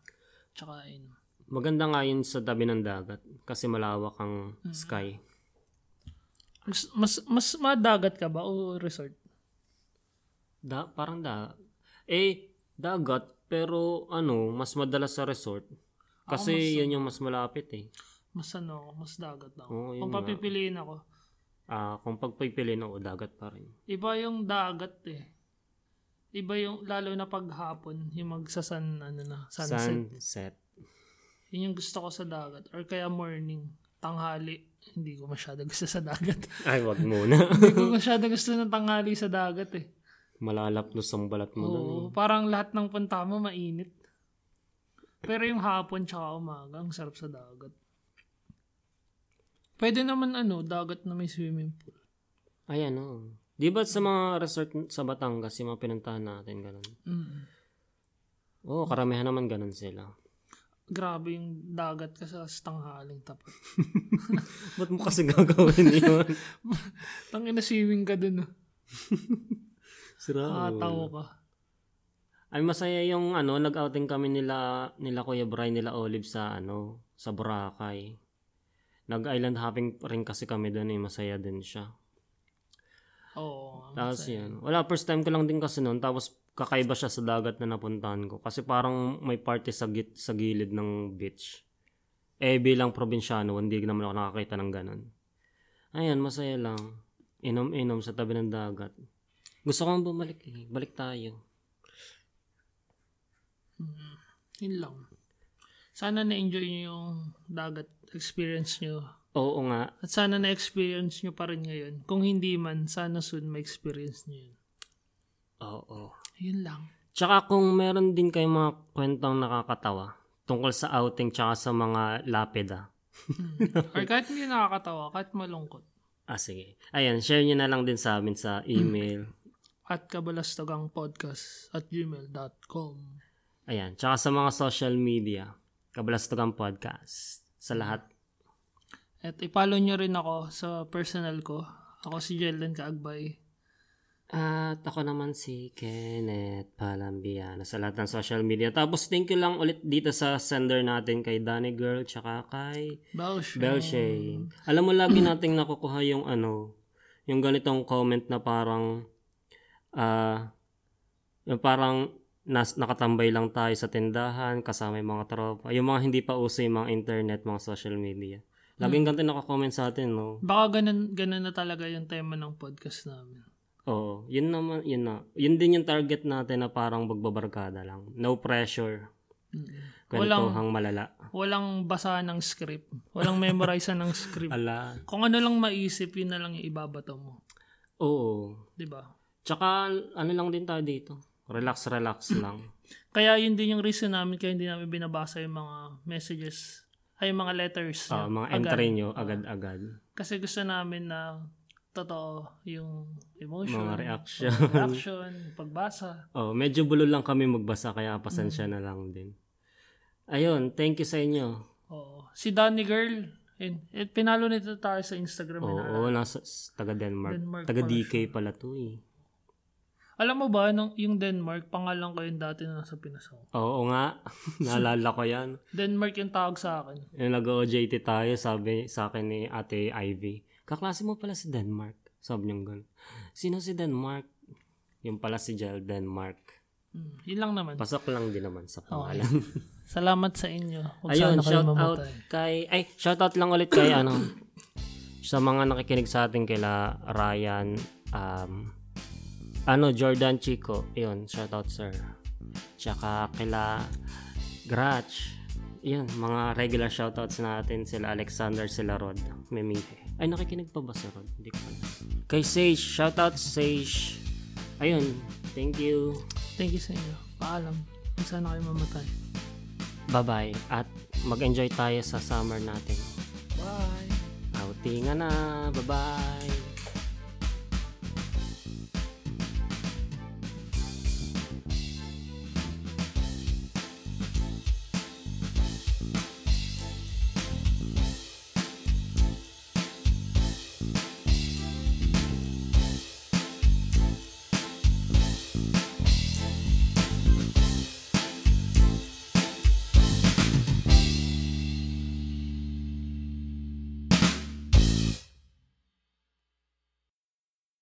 Tsaka yun.
Maganda nga yun sa tabi ng dagat kasi malawak ang sky.
Mas, mas, mas madagat ka ba o resort?
Da, parang da. Eh, dagat, pero ano, mas madalas sa resort. Kasi yun yung mas malapit eh.
Mas ano, mas dagat ako.
Oo, yun
Kung
nga.
papipiliin ako,
Ah, kung pagpipiliin ako, dagat pa rin.
iba yung dagat eh. Iba yung, lalo na paghapon, yung magsasan, ano na, sunset.
Sunset.
Yun yung gusto ko sa dagat. Or kaya morning, tanghali. Hindi ko masyado gusto sa dagat.
Ay, wag muna.
Hindi ko masyado gusto ng tanghali sa dagat eh.
Malalapnos ang balat mo dun.
Oo, parang lahat ng punta mo mainit. Pero yung hapon tsaka umaga, ang sarap sa dagat. Pwede naman ano, dagat na may swimming pool.
Ayan, oo. Di ba sa mga resort sa Batangas, yung mga pinuntahan natin, ganun?
Mm.
Oo, karamihan naman ganun sila.
Grabe yung dagat ka sa tanghaling tapat.
Ba't mo kasi gagawin yun?
Tangina swimming ka dun. Oh.
Sira.
Nakatawa ka.
Ay masaya yung ano, nag-outing kami nila nila Kuya Brian nila Olive sa ano, sa Boracay. Nag-island hopping rin kasi kami doon eh, masaya din siya.
Oo.
Tapos yan. Wala, first time ko lang din kasi noon. Tapos kakaiba siya sa dagat na napuntahan ko. Kasi parang may party sa, git, sa gilid ng beach. Eh, bilang probinsyano, hindi naman ako nakakita ng ganun. Ayan, masaya lang. Inom-inom sa tabi ng dagat. Gusto kong bumalik eh. Balik tayo.
Mm, yun lang. Sana na-enjoy nyo yung dagat experience nyo.
Oo nga.
At sana na-experience nyo pa rin ngayon. Kung hindi man, sana soon ma-experience nyo yun.
Oo.
Yun lang.
Tsaka kung meron din kayong mga kwentong nakakatawa tungkol sa outing tsaka sa mga lapida.
Mm. Or kahit hindi nakakatawa, kahit malungkot.
Ah, sige. Ayan, share nyo na lang din sa amin sa email.
At kabalastagangpodcast at gmail.com
Ayan. Tsaka sa mga social media. Kabalastugan Podcast. Sa lahat.
At ipollow nyo rin ako sa personal ko. Ako si Jelden Kaagbay.
At ako naman si Kenneth Palambiano sa lahat ng social media. Tapos thank you lang ulit dito sa sender natin kay Danny Girl tsaka kay. Belshane. Alam mo lagi nating nakukuha yung ano, yung ganitong comment na parang ah yung parang nas, nakatambay lang tayo sa tindahan kasama yung mga tropa. Yung mga hindi pa uso yung mga internet, mga social media. Laging ganito nakakomment sa atin, no?
Baka ganun, ganun na talaga yung tema ng podcast namin.
Oo, yun naman, yun na. Yun din yung target natin na parang magbabarkada lang. No pressure.
Mm.
Kwentuhang malala.
Walang basa ng script. Walang memorize ng script.
Ala.
Kung ano lang maisip, yun na lang yung ibabato mo.
Oo.
'Di ba?
Tsaka, ano lang din tayo dito. Relax, relax lang.
Kaya yun din yung reason namin kaya hindi namin binabasa yung mga messages ay yung mga letters.
Ah,
nyo
mga
agad.
entry nyo, agad-agad.
Kasi gusto namin na totoo yung emotion,
Mga reaction.
mga reaction, pagbasa.
Oh, medyo bulol lang kami magbasa, kaya pasensya na lang din. Ayun, thank you sa inyo.
Oo. Si Danny Girl, yun, eh, pinalo nito tayo sa Instagram.
Oo,
inaalala.
oh, nasa taga Denmark.
Denmark
taga DK pala to eh.
Alam mo ba, nung, yung Denmark, pangalan ko yung dati na nasa Pinas ako.
Oo nga, naalala ko yan.
Denmark yung tawag sa akin.
Yung nag-OJT tayo, sabi sa akin ni Ate Ivy, kaklase mo pala si Denmark. Sabi niya gano'n. Sino si Denmark? Yung pala si Jel Denmark.
Hmm, yun lang naman.
Pasok lang din naman sa pangalan.
Salamat sa inyo. Huwag
Ayun, shout out kay, ay, shout out lang ulit kay ano, sa mga nakikinig sa atin kila Ryan, um, ano, Jordan Chico, yun, shout out sir. Tsaka kila Gratch, Yan, mga regular shoutouts natin sila Alexander, sila Rod, Memihe. Ay, nakikinig pa ba si Rod? Hindi ko alam. Kay Sage, shoutout Sage. Ayun, thank you.
Thank you sa inyo. Paalam. Kung sana kayo mamatay.
Bye-bye. At mag-enjoy tayo sa summer natin.
Bye!
Outingan na. Bye-bye.